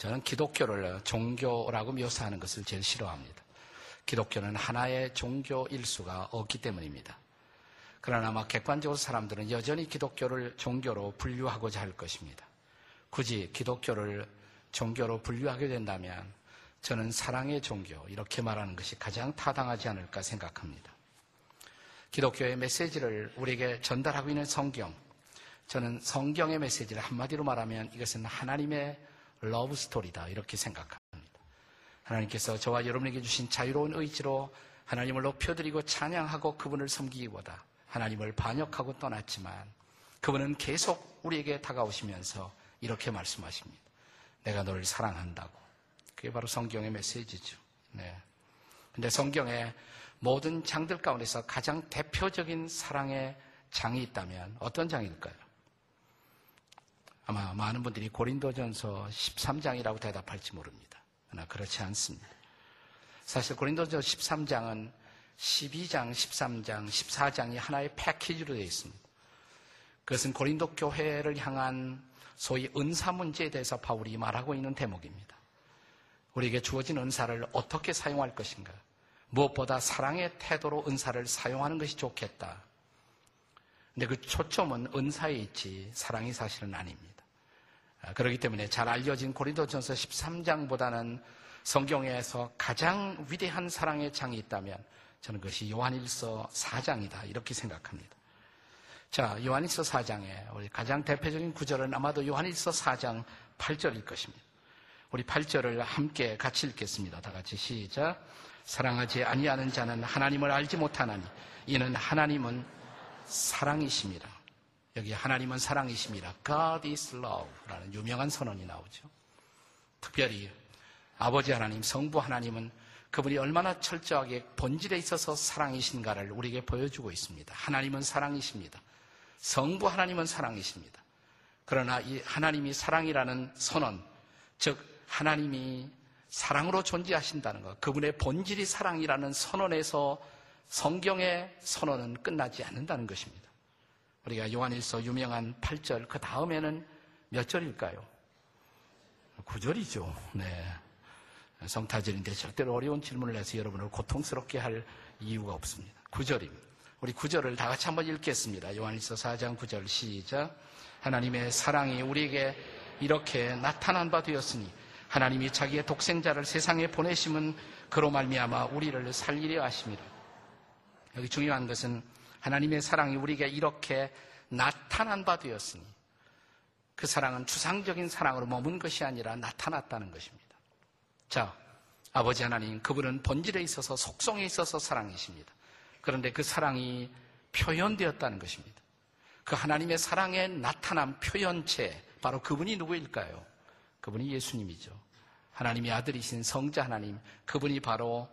저는 기독교를 종교라고 묘사하는 것을 제일 싫어합니다. 기독교는 하나의 종교 일 수가 없기 때문입니다. 그러나 아마 객관적으로 사람들은 여전히 기독교를 종교로 분류하고자 할 것입니다. 굳이 기독교를 종교로 분류하게 된다면 저는 사랑의 종교 이렇게 말하는 것이 가장 타당하지 않을까 생각합니다. 기독교의 메시지를 우리에게 전달하고 있는 성경. 저는 성경의 메시지를 한마디로 말하면 이것은 하나님의 love story다 이렇게 생각합니다. 하나님께서 저와 여러분에게 주신 자유로운 의지로 하나님을 높여드리고 찬양하고 그분을 섬기기보다 하나님을 반역하고 떠났지만 그분은 계속 우리에게 다가오시면서 이렇게 말씀하십니다. 내가 너를 사랑한다고. 그게 바로 성경의 메시지죠. 네. 근데 성경에 모든 장들 가운데서 가장 대표적인 사랑의 장이 있다면 어떤 장일까요? 아마 많은 분들이 고린도전서 13장이라고 대답할지 모릅니다. 그러나 그렇지 않습니다. 사실 고린도전서 13장은 12장, 13장, 14장이 하나의 패키지로 되어 있습니다. 그것은 고린도 교회를 향한 소위 은사 문제에 대해서 바울이 말하고 있는 대목입니다. 우리에게 주어진 은사를 어떻게 사용할 것인가? 무엇보다 사랑의 태도로 은사를 사용하는 것이 좋겠다. 근데 그 초점은 은사에 있지 사랑이 사실은 아닙니다. 아, 그렇기 때문에 잘 알려진 고린도전서 13장보다는 성경에서 가장 위대한 사랑의 장이 있다면 저는 그것이 요한일서 4장이다 이렇게 생각합니다. 자, 요한일서 4장에 우리 가장 대표적인 구절은 아마도 요한일서 4장 8절일 것입니다. 우리 8절을 함께 같이 읽겠습니다. 다 같이 시작. 사랑하지 아니하는 자는 하나님을 알지 못하나니 이는 하나님은 사랑이십니다. 여기 하나님은 사랑이십니다. God is love라는 유명한 선언이 나오죠. 특별히 아버지 하나님, 성부 하나님은 그분이 얼마나 철저하게 본질에 있어서 사랑이신가를 우리에게 보여주고 있습니다. 하나님은 사랑이십니다. 성부 하나님은 사랑이십니다. 그러나 이 하나님이 사랑이라는 선언, 즉 하나님이 사랑으로 존재하신다는 것, 그분의 본질이 사랑이라는 선언에서 성경의 선언은 끝나지 않는다는 것입니다. 우리가 요한일서 유명한 8절, 그 다음에는 몇 절일까요? 9절이죠. 네. 성타절인데 절대로 어려운 질문을 해서 여러분을 고통스럽게 할 이유가 없습니다. 9절입니다. 우리 9절을 다 같이 한번 읽겠습니다. 요한일서 4장 9절 시작. 하나님의 사랑이 우리에게 이렇게 나타난 바 되었으니 하나님이 자기의 독생자를 세상에 보내심은 그로 말미암아 우리를 살리려 하심이라. 여기 중요한 것은 하나님의 사랑이 우리에게 이렇게 나타난 바 되었으니 그 사랑은 추상적인 사랑으로 머문 것이 아니라 나타났다는 것입니다. 자, 아버지 하나님, 그분은 본질에 있어서 속성에 있어서 사랑이십니다. 그런데 그 사랑이 표현되었다는 것입니다. 그 하나님의 사랑에 나타난 표현체, 바로 그분이 누구일까요? 그분이 예수님이죠. 하나님의 아들이신 성자 하나님, 그분이 바로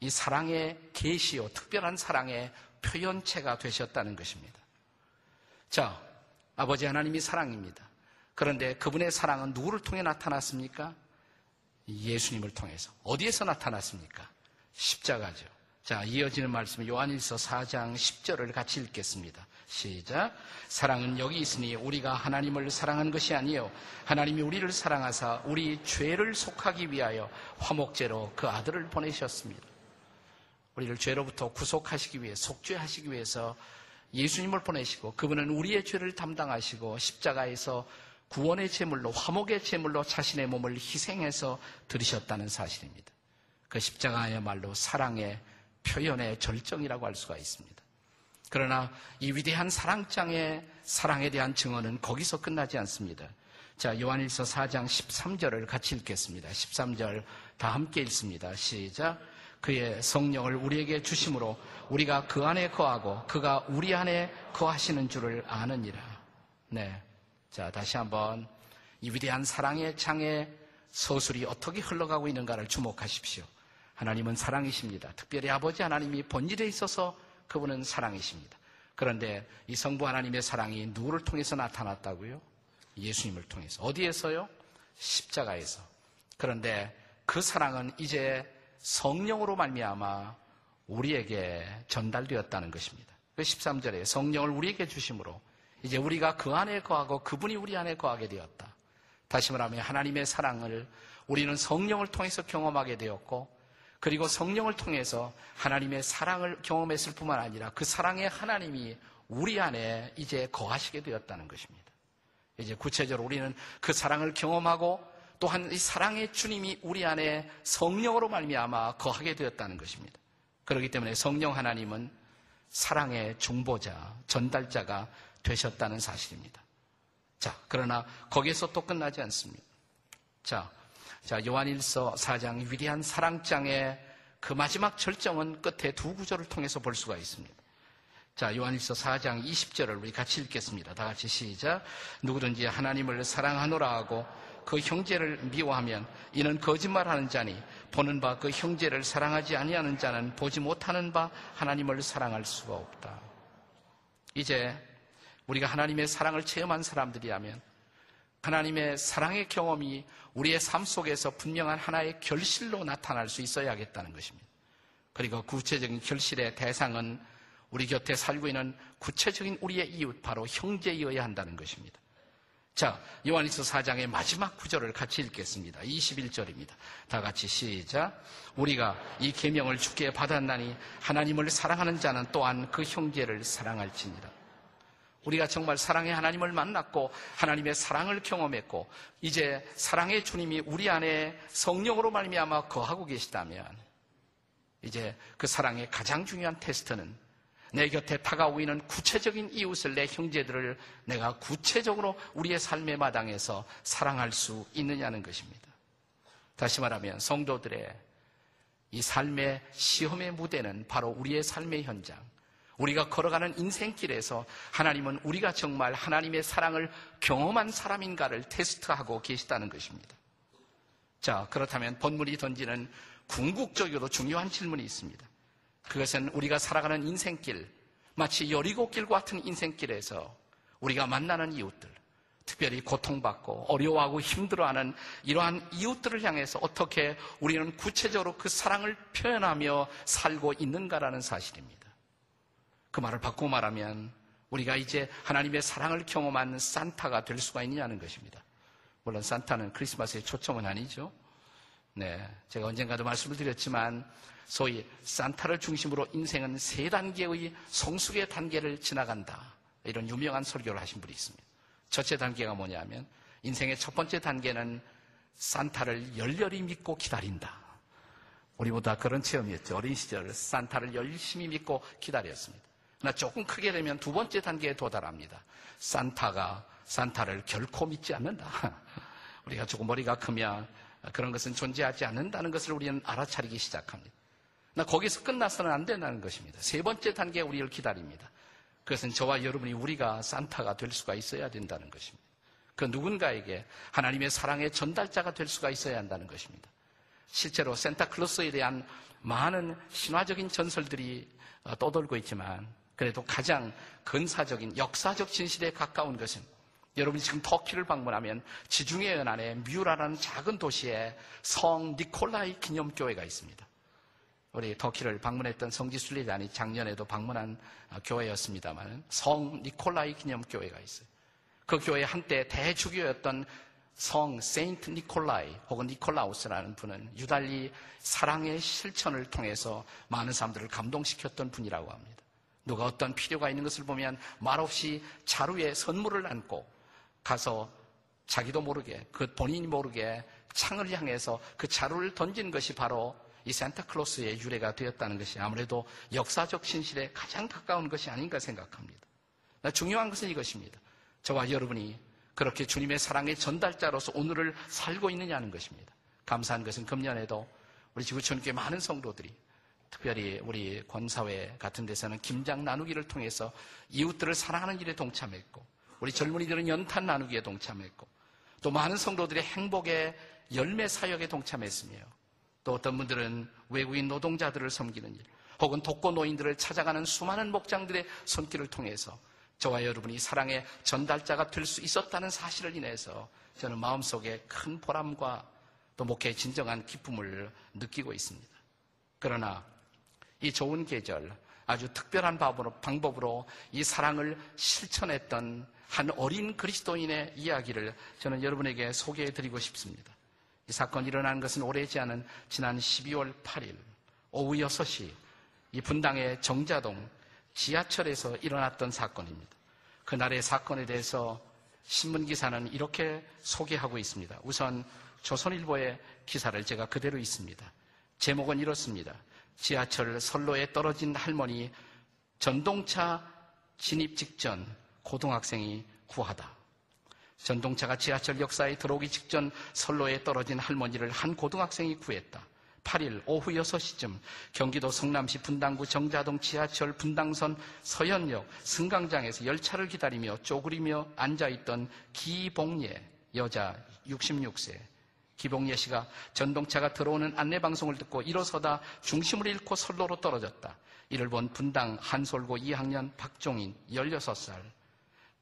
이 사랑의 계시요, 특별한 사랑의 표현체가 되셨다는 것입니다. 자, 아버지 하나님이 사랑입니다. 그런데 그분의 사랑은 누구를 통해 나타났습니까? 예수님을 통해서 어디에서 나타났습니까? 십자가죠. 자, 이어지는 말씀 요한일서 4장 10절을 같이 읽겠습니다. 시작. 사랑은 여기 있으니 우리가 하나님을 사랑한 것이 아니요 하나님이 우리를 사랑하사 우리 죄를 속하기 위하여 화목제로 그 아들을 보내셨습니다. 우리를 죄로부터 구속하시기 위해 속죄하시기 위해서 예수님을 보내시고 그분은 우리의 죄를 담당하시고 십자가에서 구원의 제물로 화목의 제물로 자신의 몸을 희생해서 들으셨다는 사실입니다. 그 십자가야말로 사랑의 표현의 절정이라고 할 수가 있습니다. 그러나 이 위대한 사랑장의 사랑에 대한 증언은 거기서 끝나지 않습니다. 자, 요한일서 4장 13절을 같이 읽겠습니다. 13절 다 함께 읽습니다. 시작. 그의 성령을 우리에게 주심으로 우리가 그 안에 거하고 그가 우리 안에 거하시는 줄을 아느니라. 네. 자, 다시 한번 이 위대한 사랑의 창의 서술이 어떻게 흘러가고 있는가를 주목하십시오. 하나님은 사랑이십니다. 특별히 아버지 하나님이 본질에 있어서 그분은 사랑이십니다. 그런데 이 성부 하나님의 사랑이 누구를 통해서 나타났다고요? 예수님을 통해서. 어디에서요? 십자가에서. 그런데 그 사랑은 이제 성령으로 말미암아 우리에게 전달되었다는 것입니다. 그 13절에 성령을 우리에게 주심으로 이제 우리가 그 안에 거하고 그분이 우리 안에 거하게 되었다. 다시 말하면 하나님의 사랑을 우리는 성령을 통해서 경험하게 되었고 그리고 성령을 통해서 하나님의 사랑을 경험했을 뿐만 아니라 그 사랑의 하나님이 우리 안에 이제 거하시게 되었다는 것입니다. 이제 구체적으로 우리는 그 사랑을 경험하고 또한 이 사랑의 주님이 우리 안에 성령으로 말미암아 거하게 되었다는 것입니다. 그렇기 때문에 성령 하나님은 사랑의 중보자, 전달자가 되셨다는 사실입니다. 자, 그러나 거기에서 또 끝나지 않습니다. 자, 자, 요한일서 4장 위대한 사랑장의 그 마지막 절정은 끝에 두 구절을 통해서 볼 수가 있습니다. 자, 요한일서 4장 20절을 우리 같이 읽겠습니다. 다 같이 시작. 누구든지 하나님을 사랑하노라 하고 그 형제를 미워하면 이는 거짓말하는 자니 보는 바 그 형제를 사랑하지 아니하는 자는 보지 못하는 바 하나님을 사랑할 수가 없다. 이제 우리가 하나님의 사랑을 체험한 사람들이라면 하나님의 사랑의 경험이 우리의 삶 속에서 분명한 하나의 결실로 나타날 수 있어야겠다는 것입니다. 그리고 구체적인 결실의 대상은 우리 곁에 살고 있는 구체적인 우리의 이웃, 바로 형제이어야 한다는 것입니다. 자, 요한일서 4장의 마지막 구절을 같이 읽겠습니다. 21절입니다. 다 같이 시작. 우리가 이 계명을 주께 받았나니 하나님을 사랑하는 자는 또한 그 형제를 사랑할지니라. 우리가 정말 사랑의 하나님을 만났고 하나님의 사랑을 경험했고 이제 사랑의 주님이 우리 안에 성령으로 말미암아 거하고 계시다면 이제 그 사랑의 가장 중요한 테스트는 내 곁에 다가오고 있는 구체적인 이웃을 내 형제들을 내가 구체적으로 우리의 삶의 마당에서 사랑할 수 있느냐는 것입니다. 다시 말하면 성도들의 이 삶의 시험의 무대는 바로 우리의 삶의 현장, 우리가 걸어가는 인생길에서 하나님은 우리가 정말 하나님의 사랑을 경험한 사람인가를 테스트하고 계시다는 것입니다. 자, 그렇다면 본문이 던지는 궁극적으로 중요한 질문이 있습니다. 그것은 우리가 살아가는 인생길, 마치 여리고길 같은 인생길에서 우리가 만나는 이웃들, 특별히 고통받고 어려워하고 힘들어하는 이러한 이웃들을 향해서 어떻게 우리는 구체적으로 그 사랑을 표현하며 살고 있는가라는 사실입니다. 그 말을 바꾸고 말하면 우리가 이제 하나님의 사랑을 경험한 산타가 될 수가 있느냐는 것입니다. 물론 산타는 크리스마스의 초점은 아니죠. 네. 제가 언젠가도 말씀을 드렸지만 소위 산타를 중심으로 인생은 세 단계의 성숙의 단계를 지나간다. 이런 유명한 설교를 하신 분이 있습니다. 첫째 단계가 뭐냐면 인생의 첫 번째 단계는 산타를 열렬히 믿고 기다린다. 우리보다 그런 체험이었죠. 어린 시절 산타를 열심히 믿고 기다렸습니다. 나 조금 크게 되면 두 번째 단계에 도달합니다. 산타가 산타를 결코 믿지 않는다. 우리가 조금 머리가 크면 그런 것은 존재하지 않는다는 것을 우리는 알아차리기 시작합니다. 나 거기서 끝나서는 안 된다는 것입니다. 세 번째 단계가 우리를 기다립니다. 그것은 저와 여러분이 우리가 산타가 될 수가 있어야 된다는 것입니다. 그 누군가에게 하나님의 사랑의 전달자가 될 수가 있어야 한다는 것입니다. 실제로 산타클로스에 대한 많은 신화적인 전설들이 어, 떠돌고 있지만 그래도 가장 근사적인 역사적 진실에 가까운 것은 여러분이 지금 터키를 방문하면 지중해 연안에 뮤라라는 작은 도시에 성 니콜라이 기념교회가 있습니다. 우리 터키를 방문했던 성지 순례단이 작년에도 방문한 어, 교회였습니다만 성 니콜라이 기념 교회가 있어요. 그 교회 한때 대주교였던 성 세인트 니콜라이 혹은 니콜라우스라는 분은 유달리 사랑의 실천을 통해서 많은 사람들을 감동시켰던 분이라고 합니다. 누가 어떤 필요가 있는 것을 보면 말없이 자루에 선물을 안고 가서 자기도 모르게 그 본인이 모르게 창을 향해서 그 자루를 던진 것이 바로 이 산타클로스의 유래가 되었다는 것이 아무래도 역사적 진실에 가장 가까운 것이 아닌가 생각합니다. 중요한 것은 이것입니다. 저와 여러분이 그렇게 주님의 사랑의 전달자로서 오늘을 살고 있느냐는 것입니다. 감사한 것은 금년에도 우리 지구촌교회 많은 성도들이 특별히 우리 권사회 같은 데서는 김장 나누기를 통해서 이웃들을 사랑하는 일에 동참했고 우리 젊은이들은 연탄 나누기에 동참했고 또 많은 성도들의 행복의 열매 사역에 동참했으며 또 어떤 분들은 외국인 노동자들을 섬기는 일 혹은 독거 노인들을 찾아가는 수많은 목장들의 손길을 통해서 저와 여러분이 사랑의 전달자가 될 수 있었다는 사실을 인해서 저는 마음속에 큰 보람과 또 목회의 진정한 기쁨을 느끼고 있습니다. 그러나 이 좋은 계절, 아주 특별한 방법으로 이 사랑을 실천했던 한 어린 그리스도인의 이야기를 저는 여러분에게 소개해 드리고 싶습니다. 이 사건이 일어난 것은 오래지 않은 지난 12월 8일 오후 6시 이 분당의 정자동 지하철에서 일어났던 사건입니다. 그날의 사건에 대해서 신문기사는 이렇게 소개하고 있습니다. 우선 조선일보의 기사를 제가 그대로 있습니다. 제목은 이렇습니다. 지하철 선로에 떨어진 할머니 전동차 진입 직전 고등학생이 구하다. 전동차가 지하철 역사에 들어오기 직전 선로에 떨어진 할머니를 한 고등학생이 구했다. 8일 오후 6시쯤 경기도 성남시 분당구 정자동 지하철 분당선 서현역 승강장에서 열차를 기다리며 쪼그리며 앉아있던 기봉예 여자 66세 기봉예 씨가 전동차가 들어오는 안내방송을 듣고 일어서다 중심을 잃고 선로로 떨어졌다. 이를 본 분당 한솔고 2학년 박종인 16살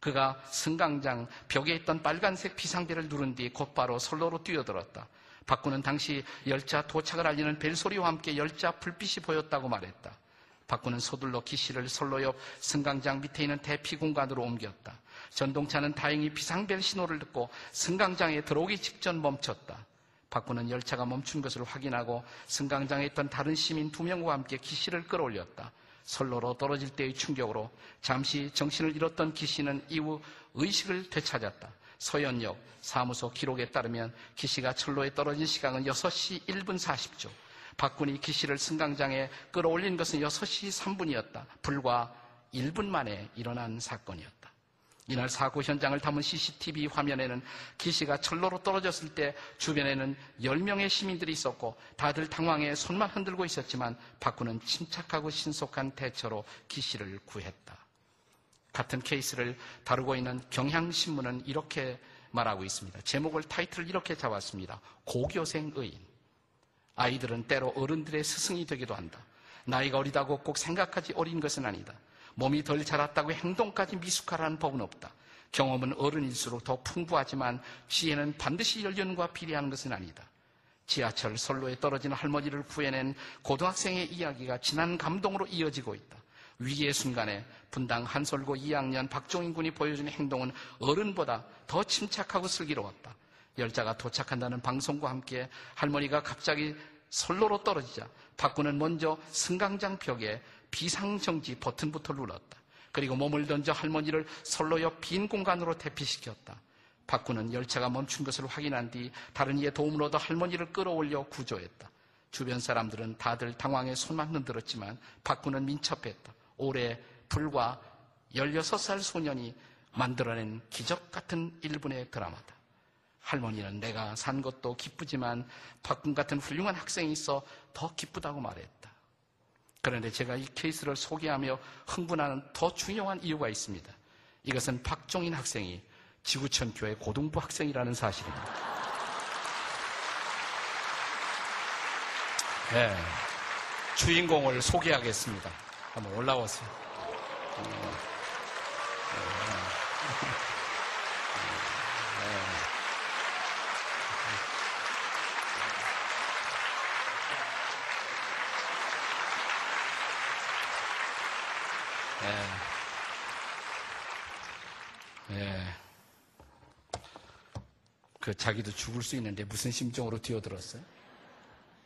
그가 승강장 벽에 있던 빨간색 비상벨을 누른 뒤 곧바로 선로로 뛰어들었다. 박구는 당시 열차 도착을 알리는 벨소리와 함께 열차 불빛이 보였다고 말했다. 박구는 서둘러 기씨를 선로 옆 승강장 밑에 있는 대피 공간으로 옮겼다. 전동차는 다행히 비상벨 신호를 듣고 승강장에 들어오기 직전 멈췄다. 박구는 열차가 멈춘 것을 확인하고 승강장에 있던 다른 시민 두 명과 함께 기씨를 끌어올렸다. 선로로 떨어질 때의 충격으로 잠시 정신을 잃었던 기씨는 이후 의식을 되찾았다. 서현역 사무소 기록에 따르면 기씨가 철로에 떨어진 시간은 6시 1분 40초. 박군이 기씨를 승강장에 끌어올린 것은 6시 3분이었다. 불과 1분 만에 일어난 사건이었다. 이날 사고 현장을 담은 CCTV 화면에는 기씨가 철로로 떨어졌을 때 주변에는 10명의 시민들이 있었고 다들 당황해 손만 흔들고 있었지만 박군은 침착하고 신속한 대처로 기씨를 구했다. 같은 케이스를 다루고 있는 경향신문은 이렇게 말하고 있습니다. 제목을 타이틀을 이렇게 잡았습니다. 고교생 의인. 아이들은 때로 어른들의 스승이 되기도 한다. 나이가 어리다고 꼭 생각하지 어린 것은 아니다. 몸이 덜 자랐다고 행동까지 미숙하라는 법은 없다. 경험은 어른일수록 더 풍부하지만 지혜는 반드시 연륜과 비례하는 것은 아니다. 지하철 선로에 떨어진 할머니를 구해낸 고등학생의 이야기가 진한 감동으로 이어지고 있다. 위기의 순간에 분당 한솔고 2학년 박종인 군이 보여준 행동은 어른보다 더 침착하고 슬기로웠다. 열차가 도착한다는 방송과 함께 할머니가 갑자기 선로로 떨어지자 박군은 먼저 승강장 벽에 비상정지 버튼부터 눌렀다. 그리고 몸을 던져 할머니를 선로 옆 빈 공간으로 대피시켰다. 박군은 열차가 멈춘 것을 확인한 뒤 다른 이의 도움을 얻어 할머니를 끌어올려 구조했다. 주변 사람들은 다들 당황해 손만 흔들었지만 박군은 민첩했다. 올해 불과 16살 소년이 만들어낸 기적 같은 1분의 드라마다. 할머니는 내가 산 것도 기쁘지만 박군 같은 훌륭한 학생이 있어 더 기쁘다고 말했다. 그런데 제가 이 케이스를 소개하며 흥분하는 더 중요한 이유가 있습니다. 이것은 박종인 학생이 지구촌 교회 고등부 학생이라는 사실입니다. 네, 주인공을 소개하겠습니다. 한번 올라오세요. 그 자기도 죽을 수 있는데 무슨 심정으로 뛰어들었어요?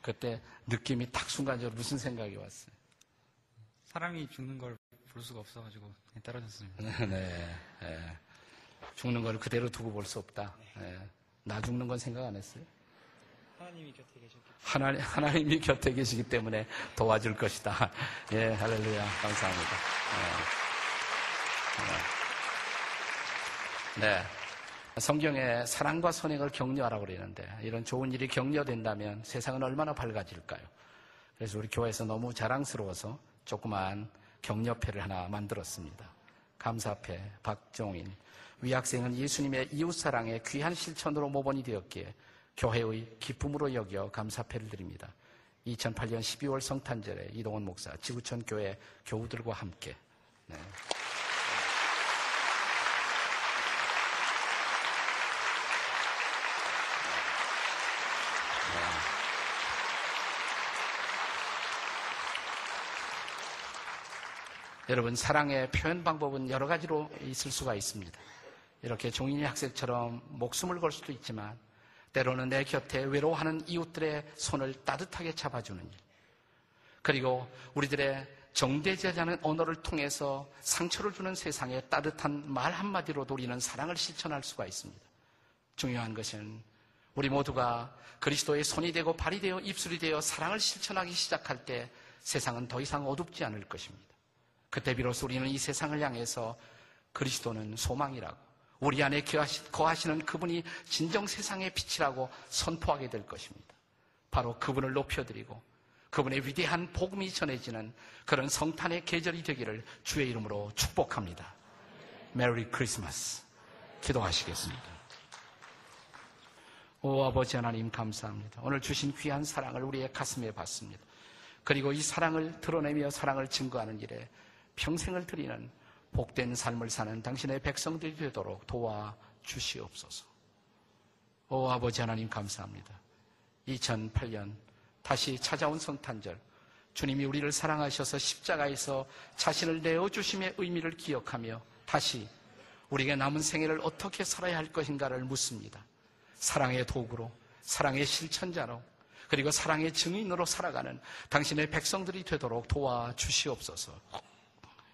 그때 느낌이 딱 순간적으로 무슨 생각이 왔어요? 사람이 죽는 걸 볼 수가 없어가지고 떨어졌습니다. 네, 네. 죽는 걸 그대로 두고 볼 수 없다. 네. 나 죽는 건 생각 안 했어요? 하나님이 곁에 계셨기 하나님, 하나님이 곁에 계시기 때문에 도와줄 것이다. 예, 할렐루야. 감사합니다. 네. 네. 네. 성경에 사랑과 선행을 격려하라고 그러는데 이런 좋은 일이 격려된다면 세상은 얼마나 밝아질까요? 그래서 우리 교회에서 너무 자랑스러워서 조그만 격려패를 하나 만들었습니다. 감사패 박종인 위학생은 예수님의 이웃사랑의 귀한 실천으로 모범이 되었기에 교회의 기쁨으로 여겨 감사패를 드립니다. 2008년 12월 성탄절에 이동원 목사 지구촌 교회 교우들과 함께 네. 여러분, 사랑의 표현 방법은 여러 가지로 있을 수가 있습니다. 이렇게 종인이 학생처럼 목숨을 걸 수도 있지만 때로는 내 곁에 외로워하는 이웃들의 손을 따뜻하게 잡아주는 일. 그리고 우리들의 않은 언어를 통해서 상처를 주는 세상에 따뜻한 말 한마디로도 우리는 사랑을 실천할 수가 있습니다. 중요한 것은 우리 모두가 그리스도의 손이 되고 발이 되어 입술이 되어 사랑을 실천하기 시작할 때 세상은 더 이상 어둡지 않을 것입니다. 그때 비로소 우리는 이 세상을 향해서 그리스도는 소망이라고 우리 안에 거하시는 그분이 진정 세상의 빛이라고 선포하게 될 것입니다. 바로 그분을 높여드리고 그분의 위대한 복음이 전해지는 그런 성탄의 계절이 되기를 주의 이름으로 축복합니다. 메리 크리스마스. 기도하시겠습니다. 오 아버지 하나님 감사합니다. 오늘 주신 귀한 사랑을 우리의 가슴에 받습니다. 그리고 이 사랑을 드러내며 사랑을 증거하는 일에 평생을 드리는 복된 삶을 사는 당신의 백성들이 되도록 도와 주시옵소서. 오 아버지 하나님 감사합니다. 2008년 다시 찾아온 성탄절 주님이 우리를 사랑하셔서 십자가에서 자신을 내어 주심의 의미를 기억하며 다시 우리에게 남은 생애를 어떻게 살아야 할 것인가를 묻습니다. 사랑의 도구로, 사랑의 실천자로, 그리고 사랑의 증인으로 살아가는 당신의 백성들이 되도록 도와 주시옵소서.